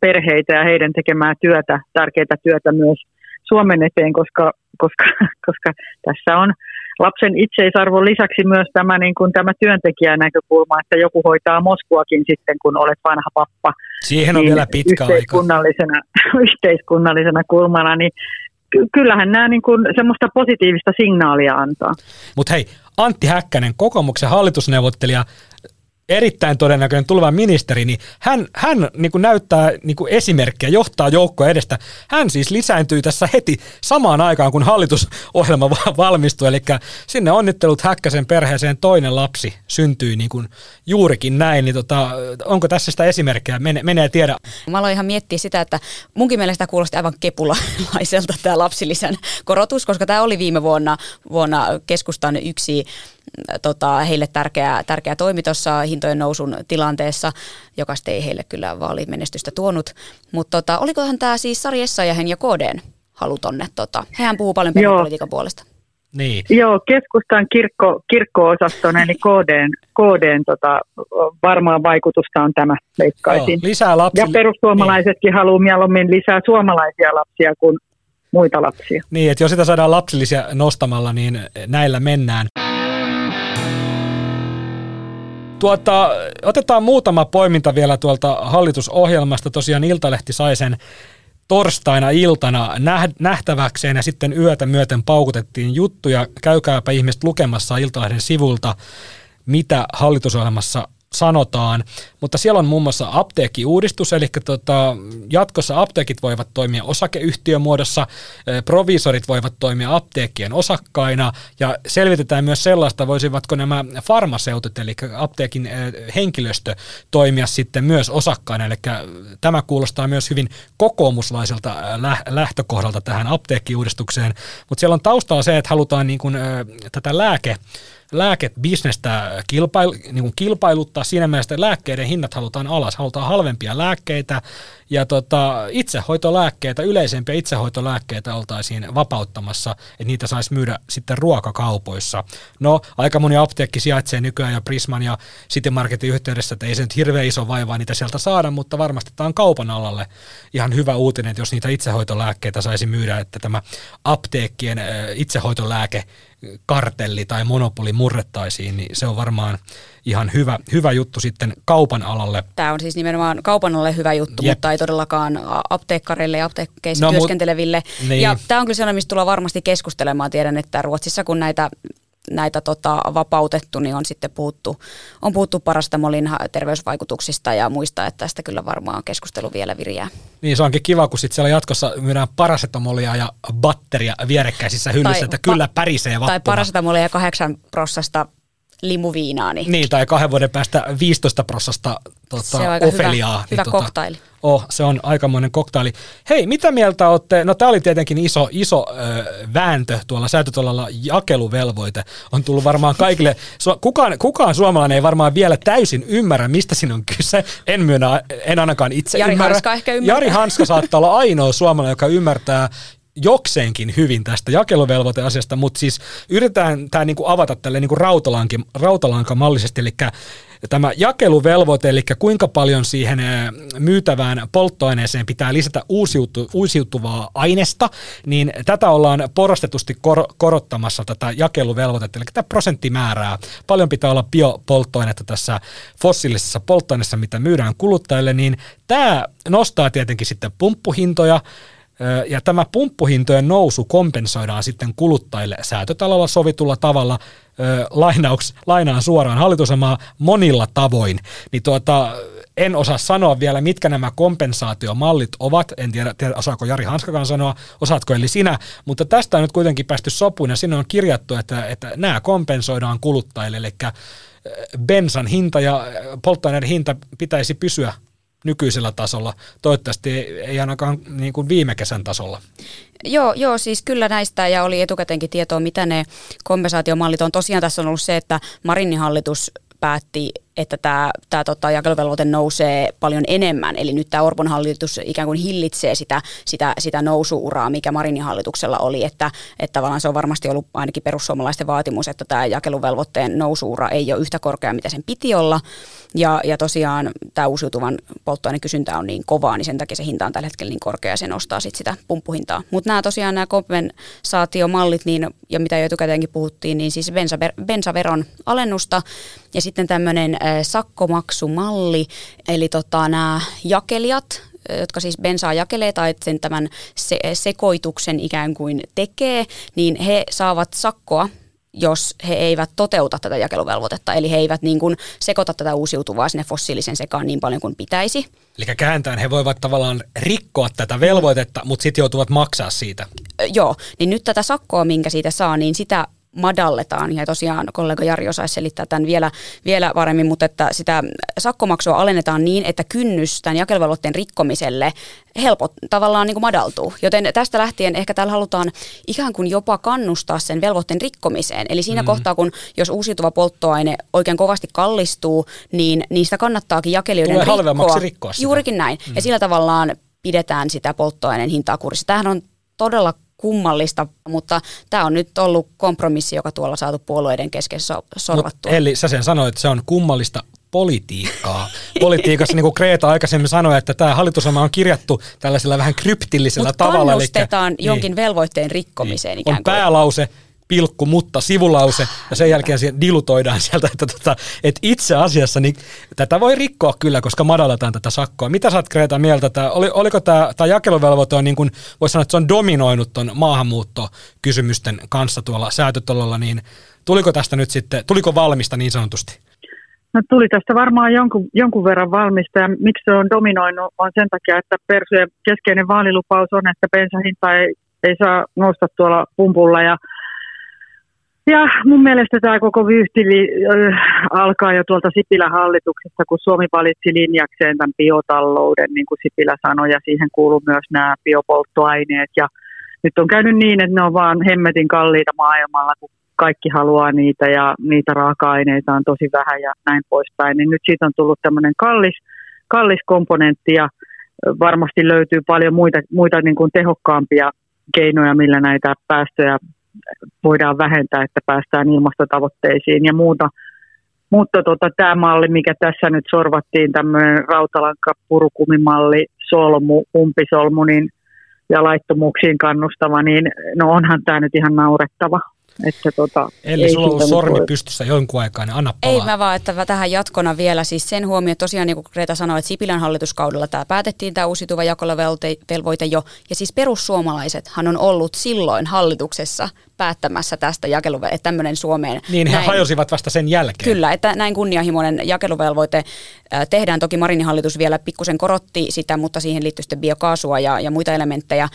D: perheitä ja heidän tekemää työtä, tärkeää työtä myös Suomen eteen, koska, koska, koska tässä on lapsen itseisarvon lisäksi myös tämä, niin kuin tämä työntekijän näkökulma, että joku hoitaa Moskuakin sitten, kun olet vanha pappa.
C: Siihen on niin vielä pitkä
D: yhteiskunnallisena, aika. yhteiskunnallisena kulmana, niin kyllähän nämä niin kuin semmoista positiivista signaalia antaa.
C: Mutta hei, Antti Häkkänen, kokoomuksen hallitusneuvottelija, erittäin todennäköinen tuleva ministeri, niin hän, hän niin kuin näyttää niin kuin esimerkkiä, johtaa joukkoa edestä. Hän siis lisääntyy tässä heti samaan aikaan, kun hallitusohjelma valmistui, eli sinne onnittelut Häkkäsen perheeseen toinen lapsi syntyi niin kuin juurikin näin, niin tota, onko tässä sitä esimerkkiä, Mene, menee tiedä.
B: Mä aloin ihan miettiä sitä, että munkin mielestä kuulosti aivan kepulaiselta tämä lapsilisän korotus, koska tämä oli viime vuonna, vuonna keskustan yksi tota, heille tärkeä, tärkeä toimi tuossa hintojen nousun tilanteessa, joka sitten ei heille kyllä vaalimenestystä tuonut. Mutta tota, olikohan tämä siis Sari Essayahen ja KDn halu tonne? Tota, hehän puhuu paljon perhepolitiikan puolesta.
C: Niin.
D: Joo, keskustan kirkko, kirkko-osaston eli KDn, KDn tota, varmaan vaikutusta on tämä, leikkaisin.
C: Joo, lisää lapsia.
D: Ja perussuomalaisetkin niin. haluaa mieluummin lisää suomalaisia lapsia kuin muita lapsia.
C: Niin, että jos sitä saadaan lapsillisia nostamalla, niin näillä mennään. Tuota, otetaan muutama poiminta vielä tuolta hallitusohjelmasta. Tosiaan Iltalehti sai sen torstaina iltana nähtäväkseen ja sitten yötä myöten paukutettiin juttuja. Käykääpä ihmiset lukemassa Iltalehden sivulta, mitä hallitusohjelmassa sanotaan, mutta siellä on muun muassa apteekkiuudistus, eli tota, jatkossa apteekit voivat toimia osakeyhtiömuodossa, proviisorit voivat toimia apteekkien osakkaina ja selvitetään myös sellaista, voisivatko nämä farmaseutit, eli apteekin henkilöstö toimia sitten myös osakkaina, eli tämä kuulostaa myös hyvin kokoomuslaiselta lähtökohdalta tähän apteekkiuudistukseen, mutta siellä on taustalla se, että halutaan niin kuin, tätä lääke lääkebisnestä kilpailu, niin kilpailuttaa siinä mielessä, että lääkkeiden hinnat halutaan alas, halutaan halvempia lääkkeitä ja tota, itsehoitolääkkeitä, yleisempiä itsehoitolääkkeitä oltaisiin vapauttamassa, että niitä saisi myydä sitten ruokakaupoissa. No, aika moni apteekki sijaitsee nykyään jo Prisman ja City Marketin yhteydessä, että ei se nyt hirveän iso vaiva niitä sieltä saada, mutta varmasti tämä on kaupan alalle ihan hyvä uutinen, että jos niitä itsehoitolääkkeitä saisi myydä, että tämä apteekkien itsehoitolääke kartelli tai monopoli murrettaisiin, niin se on varmaan ihan hyvä, hyvä juttu sitten kaupan alalle.
B: Tämä on siis nimenomaan kaupan alalle hyvä juttu, Jep. mutta ei todellakaan apteekkareille ja apteekkeissa no, työskenteleville. niin. Ja tämä on kyllä sellainen, mistä tullaan varmasti keskustelemaan. Tiedän, että Ruotsissa kun näitä näitä tota, vapautettu, niin on sitten puhuttu, on puhuttu parastamolin terveysvaikutuksista ja muista, että tästä kyllä varmaan keskustelu vielä viriää.
C: Niin se onkin kiva, kun sitten siellä jatkossa myydään parasetamolia ja batteria vierekkäisissä hyllyssä, että kyllä pärisee vappuna.
B: Tai parasetamolia ja kahdeksan prossasta limuviinaani.
C: Niin, tai kahden vuoden päästä 15 prosasta tota, se on aika ofeliaa. Hyvä,
B: niin, hyvä tota, koktaili.
C: Oh, se on aikamoinen koktaili. Hei, mitä mieltä olette, no tämä oli tietenkin iso, iso ö, vääntö tuolla säätötolalla, jakeluvelvoite on tullut varmaan kaikille, su, kukaan, kukaan suomalainen ei varmaan vielä täysin ymmärrä, mistä siinä on kyse, en myönnä, en ainakaan itse
B: Jari
C: ymmärrä.
B: Hanska ehkä ymmärrää.
C: Jari Hanska saattaa olla ainoa suomalainen, joka ymmärtää jokseenkin hyvin tästä jakeluvelvoiteasiasta, mutta siis yritetään tämä niinku avata tälle niinku rautalankamallisesti, eli tämä jakeluvelvoite, eli kuinka paljon siihen myytävään polttoaineeseen pitää lisätä uusiutu, uusiutuvaa aineesta, niin tätä ollaan porostetusti kor, korottamassa tätä jakeluvelvoitetta, eli tätä prosenttimäärää. Paljon pitää olla biopolttoainetta tässä fossiilisessa polttoaineessa, mitä myydään kuluttajille, niin tämä nostaa tietenkin sitten pumppuhintoja, ja tämä pumppuhintojen nousu kompensoidaan sitten kuluttajille säätötalolla sovitulla tavalla, lainauks, lainaan suoraan hallitusomaa monilla tavoin. Niin tuota, en osaa sanoa vielä, mitkä nämä kompensaatiomallit ovat. En tiedä, tiedä osaako Jari Hanskakaan sanoa, osaatko eli sinä. Mutta tästä on nyt kuitenkin päästy sopuun ja sinne on kirjattu, että, että nämä kompensoidaan kuluttajille. Eli bensan hinta ja polttoaineiden hinta pitäisi pysyä nykyisellä tasolla. Toivottavasti ei ainakaan niin kuin viime kesän tasolla.
B: Joo, joo, siis kyllä näistä ja oli etukäteenkin tietoa, mitä ne kompensaatiomallit on. Tosiaan tässä on ollut se, että Marinin hallitus päätti, että tämä, tämä tota, jakeluvelvoite nousee paljon enemmän. Eli nyt tämä Orpon hallitus ikään kuin hillitsee sitä, sitä, sitä nousuuraa, mikä Marinin hallituksella oli. Että, että tavallaan se on varmasti ollut ainakin perussuomalaisten vaatimus, että tämä jakeluvelvoitteen nousuura ei ole yhtä korkea, mitä sen piti olla. Ja, ja tosiaan tämä uusiutuvan polttoaineen kysyntä on niin kovaa, niin sen takia se hinta on tällä hetkellä niin korkea ja se nostaa sitten sitä pumppuhintaa. Mutta nämä tosiaan nämä kompensaatiomallit, niin, ja mitä jo etukäteenkin puhuttiin, niin siis bensaver, bensaveron alennusta ja sitten tämmöinen sakkomaksumalli, eli tota, nämä jakelijat, jotka siis bensaa jakelee tai sen tämän se- sekoituksen ikään kuin tekee, niin he saavat sakkoa jos he eivät toteuta tätä jakeluvelvoitetta, eli he eivät niin kuin sekoita tätä uusiutuvaa sinne fossiilisen sekaan niin paljon kuin pitäisi.
C: Eli kääntäen he voivat tavallaan rikkoa tätä velvoitetta, mutta sitten joutuvat maksaa siitä.
B: Joo, niin nyt tätä sakkoa, minkä siitä saa, niin sitä madalletaan. Ja tosiaan kollega Jari osaisi selittää tämän vielä, vielä paremmin, mutta että sitä sakkomaksua alennetaan niin, että kynnys tämän jakeluvelvoitteen rikkomiselle helpot tavallaan niin kuin madaltuu. Joten tästä lähtien ehkä täällä halutaan ikään kuin jopa kannustaa sen velvoitteen rikkomiseen. Eli siinä mm. kohtaa, kun jos uusiutuva polttoaine oikein kovasti kallistuu, niin niistä kannattaakin jakelijoiden
C: Tulee rikkoa. rikkoa sitä.
B: Juurikin näin. Mm. Ja sillä tavallaan pidetään sitä polttoaineen hintaa kurissa. Tämähän on todella kummallista, mutta tämä on nyt ollut kompromissi, joka tuolla saatu puolueiden kesken so- sorvattua.
C: Mut Eli sä sen sanoit, että se on kummallista politiikkaa. Politiikassa, niin kuin Kreta aikaisemmin sanoi, että tämä hallitusohjelma on kirjattu tällaisella vähän kryptillisellä
B: Mut
C: tavalla.
B: kannustetaan eli, jonkin niin, velvoitteen rikkomiseen niin. ikään
C: kuin. On päälause, pilkku, mutta sivulause, ja sen jälkeen siihen dilutoidaan sieltä, että, tota, että itse asiassa niin tätä voi rikkoa kyllä, koska madalletaan tätä sakkoa. Mitä sä oot Kreta mieltä? Tää, oli, oliko tämä, tämä jakeluvelvoite on niin kuin, voisi sanoa, että se on dominoinut tuon maahanmuuttokysymysten kanssa tuolla säätötololla, niin tuliko tästä nyt sitten, tuliko valmista niin sanotusti?
D: No tuli tästä varmaan jonkun, jonkun verran valmista ja miksi se on dominoinut on sen takia, että Persujen keskeinen vaalilupaus on, että bensahinta ei, ei saa nousta tuolla pumpulla ja ja mun mielestä tämä koko vyyhti alkaa jo tuolta Sipilän hallituksesta, kun Suomi valitsi linjakseen tämän biotalouden, niin kuin Sipilä sanoi, ja siihen kuuluu myös nämä biopolttoaineet. Ja nyt on käynyt niin, että ne on vaan hemmetin kalliita maailmalla, kun kaikki haluaa niitä ja niitä raaka-aineita on tosi vähän ja näin poispäin. Niin nyt siitä on tullut tämmöinen kallis, kallis komponentti ja varmasti löytyy paljon muita, muita niin kuin tehokkaampia keinoja, millä näitä päästöjä voidaan vähentää, että päästään ilmastotavoitteisiin ja muuta. Mutta tota, tämä malli, mikä tässä nyt sorvattiin, tämmöinen rautalanka purukumimalli, solmu, umpisolmu niin, ja laittomuuksiin kannustava, niin no onhan tämä nyt ihan naurettava. Että tota,
C: Eli sulla on ollut sormi voi. pystyssä jonkun aikaa, niin anna palaa.
B: Ei mä vaan, että tähän jatkona vielä siis sen huomioon, tosiaan niin kuin Greta sanoi, että Sipilän hallituskaudella tämä päätettiin tämä uusiutuva jakeluvelvoite jo, ja siis perussuomalaisethan on ollut silloin hallituksessa päättämässä tästä jakeluvelvoite, että tämmöinen Suomeen.
C: Niin, he hajosivat vasta sen jälkeen.
B: Kyllä, että näin kunnianhimoinen jakeluvelvoite tehdään. Toki Marinin hallitus vielä pikkusen korotti sitä, mutta siihen liittyy sitten biokaasua ja, ja muita elementtejä.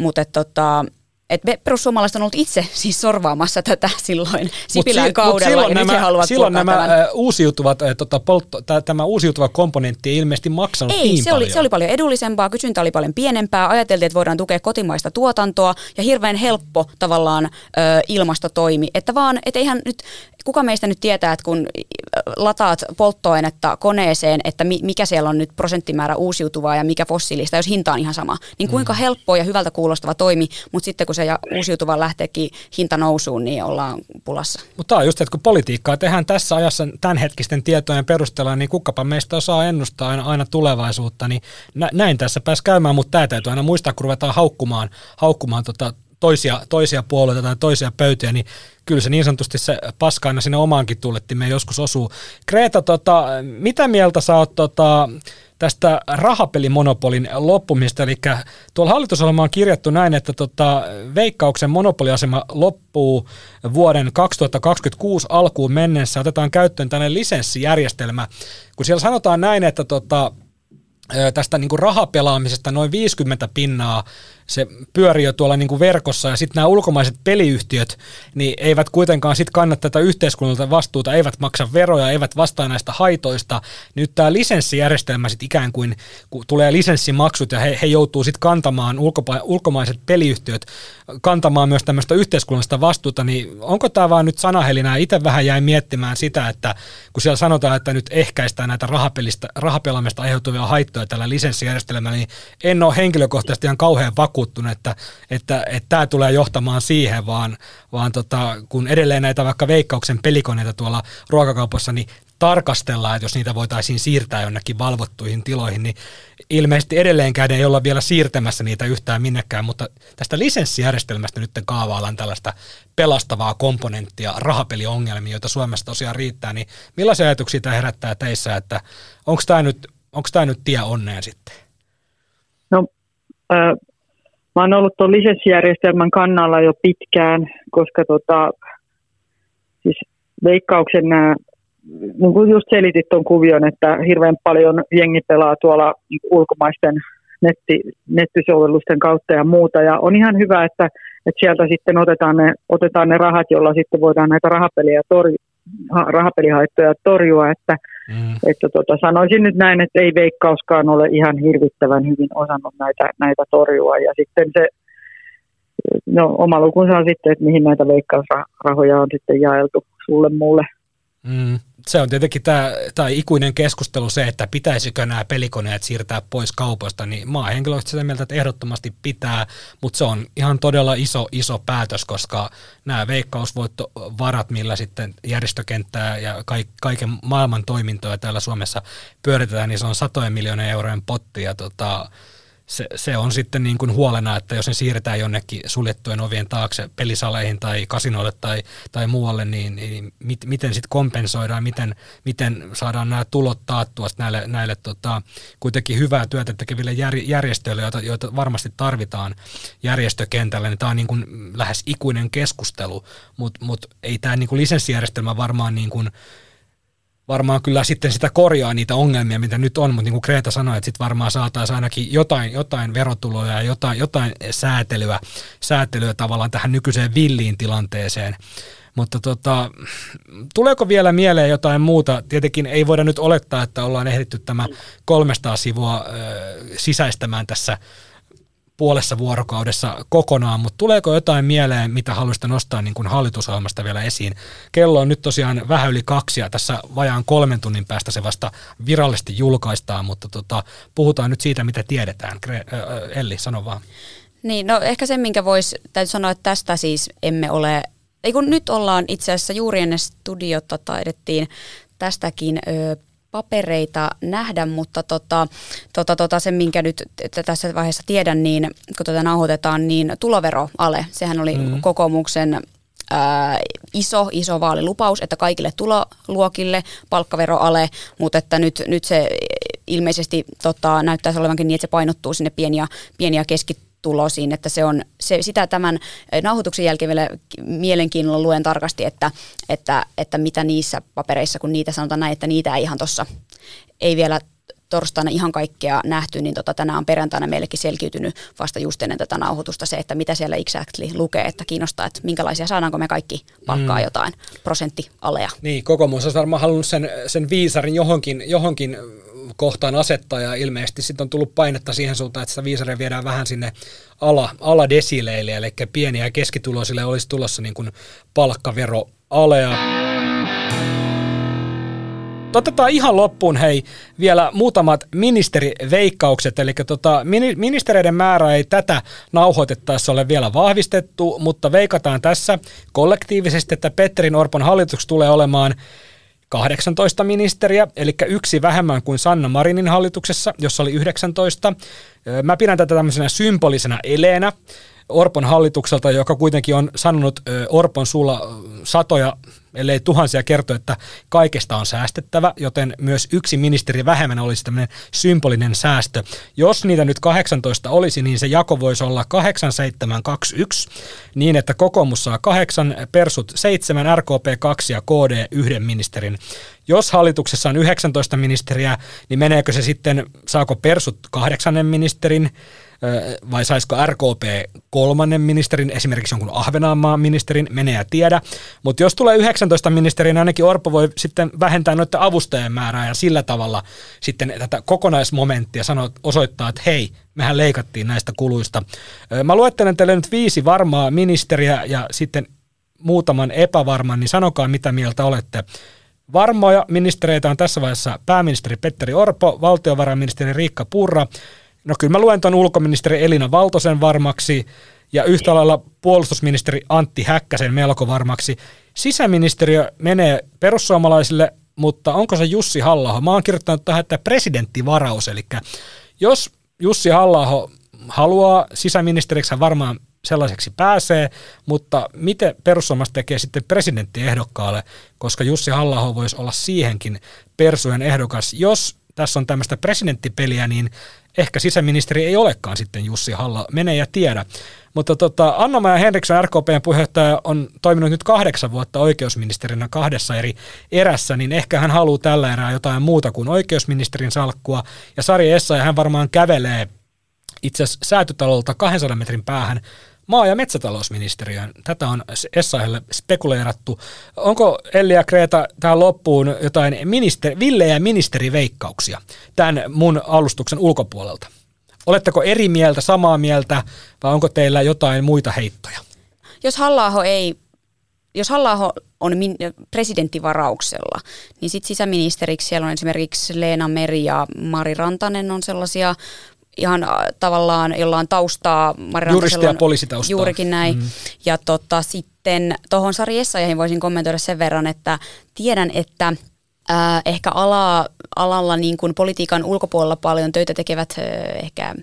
B: Mutta tota, et me perussuomalaiset on ollut itse siis sorvaamassa tätä silloin Sipilän mut kaudella. Mut
C: silloin nämä, silloin nämä tämän. uusiutuvat, tota, poltto, tämä uusiutuva komponentti ei ilmeisesti maksanut
B: ei,
C: niin
B: se
C: paljon.
B: Oli, se oli paljon edullisempaa, kysyntä oli paljon pienempää. Ajateltiin, että voidaan tukea kotimaista tuotantoa ja hirveän helppo tavallaan ö, ilmastotoimi. Että vaan, et eihän nyt, kuka meistä nyt tietää, että kun lataat polttoainetta koneeseen, että mikä siellä on nyt prosenttimäärä uusiutuvaa ja mikä fossiilista, jos hinta on ihan sama, niin kuinka mm. helppoa ja hyvältä kuulostava toimi, mutta sitten kun se ja uusiutuva lähteekin hinta nousuun, niin ollaan pulassa.
C: Mutta tämä on just, että kun politiikkaa tehdään tässä ajassa tämänhetkisten tietojen perusteella, niin kukapa meistä osaa ennustaa aina, aina tulevaisuutta, niin nä, näin tässä pääsi käymään, mutta tämä täytyy aina muistaa, kun ruvetaan haukkumaan, haukkumaan tota toisia, toisia puolueita tai toisia pöytiä, niin kyllä se niin sanotusti se paska aina sinne omaankin me joskus osuu. Kreta, tota, mitä mieltä sä oot tota, tästä rahapelimonopolin loppumista, eli tuolla hallitusohjelma on kirjattu näin, että tota, veikkauksen monopoliasema loppuu vuoden 2026 alkuun mennessä, otetaan käyttöön tällainen lisenssijärjestelmä, kun siellä sanotaan näin, että tota, tästä niin kuin rahapelaamisesta noin 50 pinnaa se pyörii jo tuolla niin kuin verkossa ja sitten nämä ulkomaiset peliyhtiöt niin eivät kuitenkaan sitten kanna tätä yhteiskunnalta vastuuta, eivät maksa veroja, eivät vastaa näistä haitoista. Nyt tämä lisenssijärjestelmä sitten ikään kuin, kun tulee lisenssimaksut ja he, he joutuu sitten kantamaan, ulkopa- ulkomaiset peliyhtiöt kantamaan myös tämmöistä yhteiskunnallista vastuuta, niin onko tämä vaan nyt sanahelinää? Itse vähän jäin miettimään sitä, että kun siellä sanotaan, että nyt ehkäistään näitä rahapelistä, rahapelaamista aiheutuvia haittoja tällä lisenssijärjestelmällä, niin en ole henkilökohtaisesti ihan kauhean vakuuttunut vakuuttunut, että, että, että tämä tulee johtamaan siihen, vaan, vaan tota, kun edelleen näitä vaikka veikkauksen pelikoneita tuolla ruokakaupassa, niin tarkastellaan, että jos niitä voitaisiin siirtää jonnekin valvottuihin tiloihin, niin ilmeisesti edelleenkään ei olla vielä siirtämässä niitä yhtään minnekään, mutta tästä lisenssijärjestelmästä nyt kaavaillaan tällaista pelastavaa komponenttia, rahapeliongelmia, joita Suomessa tosiaan riittää, niin millaisia ajatuksia tämä herättää teissä, että onko tämä nyt, onko tämä nyt tie onneen sitten?
D: No, Mä oon ollut tuon lisenssijärjestelmän kannalla jo pitkään, koska tota, siis veikkauksen nämä, niin kuin just selitit tuon kuvion, että hirveän paljon jengi pelaa tuolla ulkomaisten netti, nettisovellusten kautta ja muuta. Ja on ihan hyvä, että, että sieltä sitten otetaan ne, otetaan ne rahat, joilla sitten voidaan näitä rahapeliä torjua rahapelihaittoja torjua, että, mm. että tota, sanoisin nyt näin, että ei veikkauskaan ole ihan hirvittävän hyvin osannut näitä, näitä torjua ja sitten se no, oma lukunsa on sitten, että mihin näitä veikkausrahoja on sitten jaeltu sulle muulle.
C: Mm se on tietenkin tämä, tämä ikuinen keskustelu se, että pitäisikö nämä pelikoneet siirtää pois kaupasta, niin mä oon henkilökohtaisesti sitä mieltä, että ehdottomasti pitää, mutta se on ihan todella iso, iso päätös, koska nämä veikkausvoittovarat, millä sitten järjestökenttää ja kaiken maailman toimintoja täällä Suomessa pyöritetään, niin se on satojen miljoonien eurojen potti ja tota, se, se on sitten niin kuin huolena, että jos ne siirretään jonnekin suljettujen ovien taakse pelisaleihin tai kasinoille tai, tai muualle, niin, niin mit, miten sitten kompensoidaan, miten, miten saadaan nämä tulot taattua näille, näille tota, kuitenkin hyvää työtä tekeville jär, järjestöille, joita, joita varmasti tarvitaan järjestökentällä, niin tämä on niin kuin lähes ikuinen keskustelu, mutta mut ei tämä niin kuin lisenssijärjestelmä varmaan niin kuin varmaan kyllä sitten sitä korjaa niitä ongelmia, mitä nyt on, mutta niin kuin Kreta sanoi, että sitten varmaan saataisiin ainakin jotain, jotain verotuloja ja jotain, jotain säätelyä, säätelyä tavallaan tähän nykyiseen villiin tilanteeseen. Mutta tota, tuleeko vielä mieleen jotain muuta? Tietenkin ei voida nyt olettaa, että ollaan ehditty tämä 300 sivua ö, sisäistämään tässä puolessa vuorokaudessa kokonaan, mutta tuleeko jotain mieleen, mitä haluaisitte nostaa niin kuin hallitusohjelmasta vielä esiin? Kello on nyt tosiaan vähän yli kaksi ja tässä vajaan kolmen tunnin päästä se vasta virallisesti julkaistaan, mutta tota, puhutaan nyt siitä, mitä tiedetään. Elli, sano vaan.
B: Niin, no ehkä se, minkä voisi, täytyy sanoa, että tästä siis emme ole, ei kun nyt ollaan itse asiassa juuri ennen studiota taidettiin tästäkin ö, papereita nähdä, mutta tota, tota, tota, se, minkä nyt tässä vaiheessa tiedän, niin kun tätä nauhoitetaan, niin tuloveroale, sehän oli mm. kokoomuksen ää, iso, iso vaalilupaus, että kaikille tuloluokille palkkaveroale, mutta että nyt, nyt se ilmeisesti tota, näyttäisi olevankin niin, että se painottuu sinne pieniä, pieniä keskitulosiin, että se on se, sitä tämän nauhoituksen jälkeen vielä mielenkiinnolla luen tarkasti, että, että, että mitä niissä papereissa, kun niitä sanotaan näin, että niitä ei ihan tuossa ei vielä torstaina ihan kaikkea nähty, niin tota, tänään on perjantaina meillekin selkiytynyt vasta just ennen tätä nauhoitusta se, että mitä siellä exactly lukee, että kiinnostaa, että minkälaisia saadaanko me kaikki palkkaa mm. jotain prosenttialea.
C: Niin, kokoomus olisi varmaan halunnut sen, sen viisarin johonkin, johonkin kohtaan asettaa ja ilmeisesti sitten on tullut painetta siihen suuntaan, että sitä viisaria viedään vähän sinne ala, aladesileille, eli pieniä ja keskituloisille olisi tulossa niin kuin palkkaveroalea. Otetaan ihan loppuun hei vielä muutamat ministeriveikkaukset, eli tota, ministereiden määrä ei tätä nauhoitettaessa ole vielä vahvistettu, mutta veikataan tässä kollektiivisesti, että Petterin Orpon hallitus tulee olemaan 18 ministeriä, eli yksi vähemmän kuin Sanna Marinin hallituksessa, jossa oli 19. Mä pidän tätä tämmöisenä symbolisena eleenä. Orpon hallitukselta, joka kuitenkin on sanonut Orpon sulla satoja, ellei tuhansia kertoja, että kaikesta on säästettävä, joten myös yksi ministeri vähemmän olisi tämmöinen symbolinen säästö. Jos niitä nyt 18 olisi, niin se jako voisi olla 8721, niin että kokoomus saa 8, persut 7, RKP 2 ja KD yhden ministerin. Jos hallituksessa on 19 ministeriä, niin meneekö se sitten, saako persut kahdeksannen ministerin, vai saisiko RKP kolmannen ministerin, esimerkiksi jonkun Ahvenanmaan ministerin, menee ja tiedä. Mutta jos tulee 19 ministerin, niin ainakin Orpo voi sitten vähentää noiden avustajien määrää ja sillä tavalla sitten tätä kokonaismomenttia sanoa, osoittaa, että hei, mehän leikattiin näistä kuluista. Mä luettelen teille nyt viisi varmaa ministeriä ja sitten muutaman epävarman, niin sanokaa mitä mieltä olette. Varmoja ministereitä on tässä vaiheessa pääministeri Petteri Orpo, valtiovarainministeri Riikka Purra, No kyllä mä luen tuon ulkoministeri Elina Valtosen varmaksi ja yhtä lailla puolustusministeri Antti Häkkäsen melko varmaksi. Sisäministeriö menee perussuomalaisille, mutta onko se Jussi halla Mä oon kirjoittanut tähän, että presidenttivaraus, eli jos Jussi halla haluaa sisäministeriksi, hän varmaan sellaiseksi pääsee, mutta miten perussuomalaiset tekee sitten presidenttiehdokkaalle, koska Jussi halla voisi olla siihenkin persujen ehdokas. Jos tässä on tämmöistä presidenttipeliä, niin ehkä sisäministeri ei olekaan sitten Jussi Halla, mene ja tiedä. Mutta tota, Anna-Maja Henriksson, RKPn puheenjohtaja, on toiminut nyt kahdeksan vuotta oikeusministerinä kahdessa eri erässä, niin ehkä hän haluaa tällä erää jotain muuta kuin oikeusministerin salkkua. Ja Sari Essa, ja hän varmaan kävelee itse asiassa säätytalolta 200 metrin päähän maa- ja metsätalousministeriöön. Tätä on Essahelle spekuleerattu. Onko Elli ja Kreta tähän loppuun jotain ministeri, villejä ministeriveikkauksia tämän mun alustuksen ulkopuolelta? Oletteko eri mieltä, samaa mieltä vai onko teillä jotain muita heittoja?
B: Jos halla ei jos halla on presidenttivarauksella, niin sitten sisäministeriksi siellä on esimerkiksi Leena Meri ja Mari Rantanen on sellaisia ihan äh, tavallaan, jolla on taustaa.
C: Mari Juristi ja poliisitaustaa.
B: Juurikin näin. Mm. Ja tota, sitten tuohon Sari Essayahin voisin kommentoida sen verran, että tiedän, että äh, ehkä ala, alalla niin kuin politiikan ulkopuolella paljon töitä tekevät äh, ehkä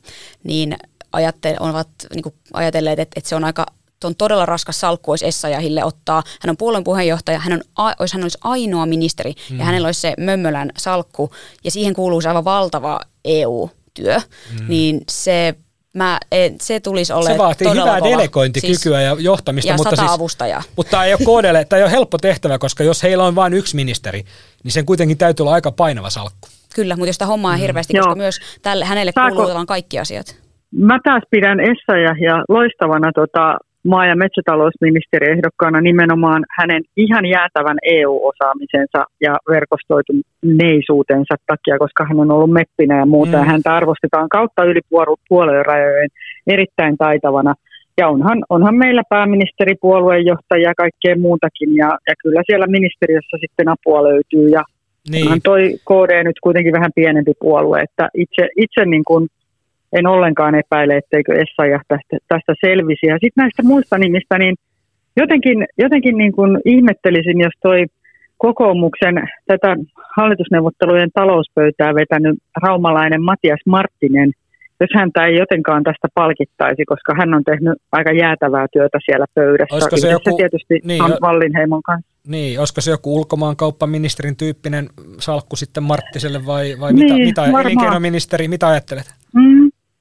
B: niin ajatte, ovat niin kuin ajatelleet, että, että se on aika on todella raskas salkku olisi Essayahille ottaa. Hän on puolueen puheenjohtaja, hän, on, olisi, hän olisi ainoa ministeri mm. ja hänellä olisi se Mömmölän salkku ja siihen kuuluu se aivan valtava EU työ, mm. niin se Mä, se tulisi olemaan
C: Se vaatii hyvää kova. delegointikykyä siis, ja johtamista.
B: Ja
C: mutta
B: sata siis, avustajaa.
C: Mutta tämä ei ole KDlle, tämä ei ole helppo tehtävä, koska jos heillä on vain yksi ministeri, niin sen kuitenkin täytyy olla aika painava salkku.
B: Kyllä, mutta jos sitä hommaa mm. hirveästi, koska myös tälle, hänelle kuuluu kaikki asiat.
D: Mä taas pidän Essa ja loistavana tota, maa- ja metsätalousministeriehdokkaana nimenomaan hänen ihan jäätävän EU-osaamisensa ja verkostoituneisuutensa takia, koska hän on ollut meppinä ja muuta. Mm. Häntä arvostetaan kautta yli puolueen rajojen erittäin taitavana. Ja onhan, onhan meillä pääministeri, puolueenjohtaja ja kaikkea muutakin. Ja, ja kyllä siellä ministeriössä sitten apua löytyy. Ja niin. onhan toi KD nyt kuitenkin vähän pienempi puolue. Että itse, itse niin kuin en ollenkaan epäile, etteikö Essayah tästä, tästä selvisi. Ja sitten näistä muista nimistä, niin jotenkin, jotenkin niin kuin ihmettelisin, jos toi kokoomuksen tätä hallitusneuvottelujen talouspöytää vetänyt raumalainen Matias Marttinen jos häntä ei jotenkaan tästä palkittaisi, koska hän on tehnyt aika jäätävää työtä siellä pöydässä.
C: Olisiko se joku,
D: tietysti niin, jo, Wallinheimon kanssa.
C: Niin, olisiko se joku ulkomaankauppaministerin tyyppinen salkku sitten Marttiselle vai, vai niin, mitä, mitä elinkeinoministeri, mitä ajattelet?
D: Mm,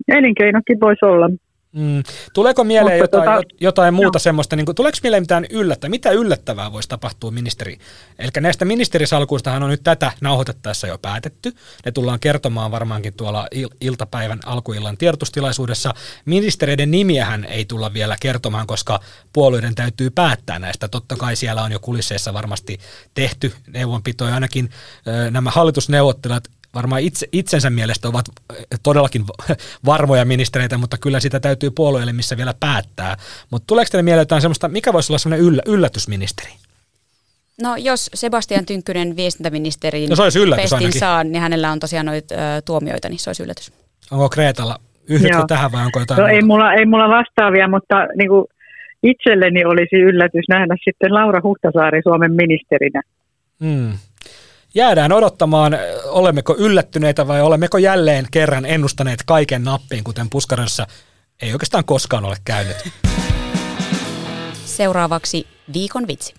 D: elinkeinokin voisi olla.
C: Mm. Tuleeko mieleen Mutta jotain, tota, jotain muuta no. semmoista, niin kuin, tuleeko mieleen mitään yllättävää? Mitä yllättävää voisi tapahtua ministeri? Eli näistä ministerisalkuistahan on nyt tätä nauhoitettaessa jo päätetty. Ne tullaan kertomaan varmaankin tuolla il- iltapäivän alkuillan tiedotustilaisuudessa. Ministereiden nimiähän ei tulla vielä kertomaan, koska puolueiden täytyy päättää näistä. Totta kai siellä on jo kulisseissa varmasti tehty neuvonpitoja. Ainakin ö, nämä hallitusneuvottelijat varmaan itse, itsensä mielestä ovat todellakin varmoja ministereitä, mutta kyllä sitä täytyy puolueelle missä vielä päättää. Mutta tuleeko teille mieleen jotain sellaista, mikä voisi olla sellainen yllä, yllätysministeri?
B: No jos Sebastian Tynkkynen viestintäministerin
C: no, pestin
B: saa, niin hänellä on tosiaan noita tuomioita, niin se olisi yllätys.
C: Onko Kreetalla, yhdytkö tähän vai onko jotain
D: no, ei, mulla, ei mulla vastaavia, mutta niin kuin itselleni olisi yllätys nähdä sitten Laura Huhtasaari Suomen ministerinä.
C: Hmm jäädään odottamaan, olemmeko yllättyneitä vai olemmeko jälleen kerran ennustaneet kaiken nappiin, kuten Puskarassa ei oikeastaan koskaan ole käynyt.
B: Seuraavaksi viikon vitsi.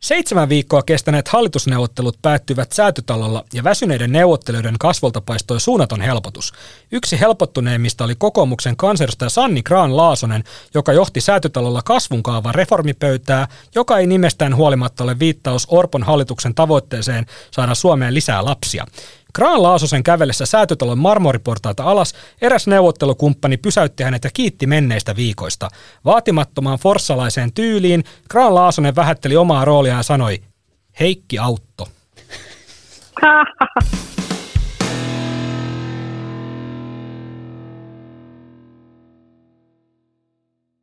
C: Seitsemän viikkoa kestäneet hallitusneuvottelut päättyivät säätytalolla ja väsyneiden neuvottelijoiden kasvolta paistoi suunnaton helpotus. Yksi helpottuneimmista oli kokoomuksen kansanedustaja Sanni Graan Laasonen, joka johti säätytalolla kasvunkaavan reformipöytää, joka ei nimestään huolimatta ole viittaus Orpon hallituksen tavoitteeseen saada Suomeen lisää lapsia. Graan Laasosen kävellessä säätötalon marmoriportaita alas eräs neuvottelukumppani pysäytti hänet ja kiitti menneistä viikoista. Vaatimattomaan forssalaiseen tyyliin Graan Laasonen vähätteli omaa rooliaan ja sanoi, Heikki Autto.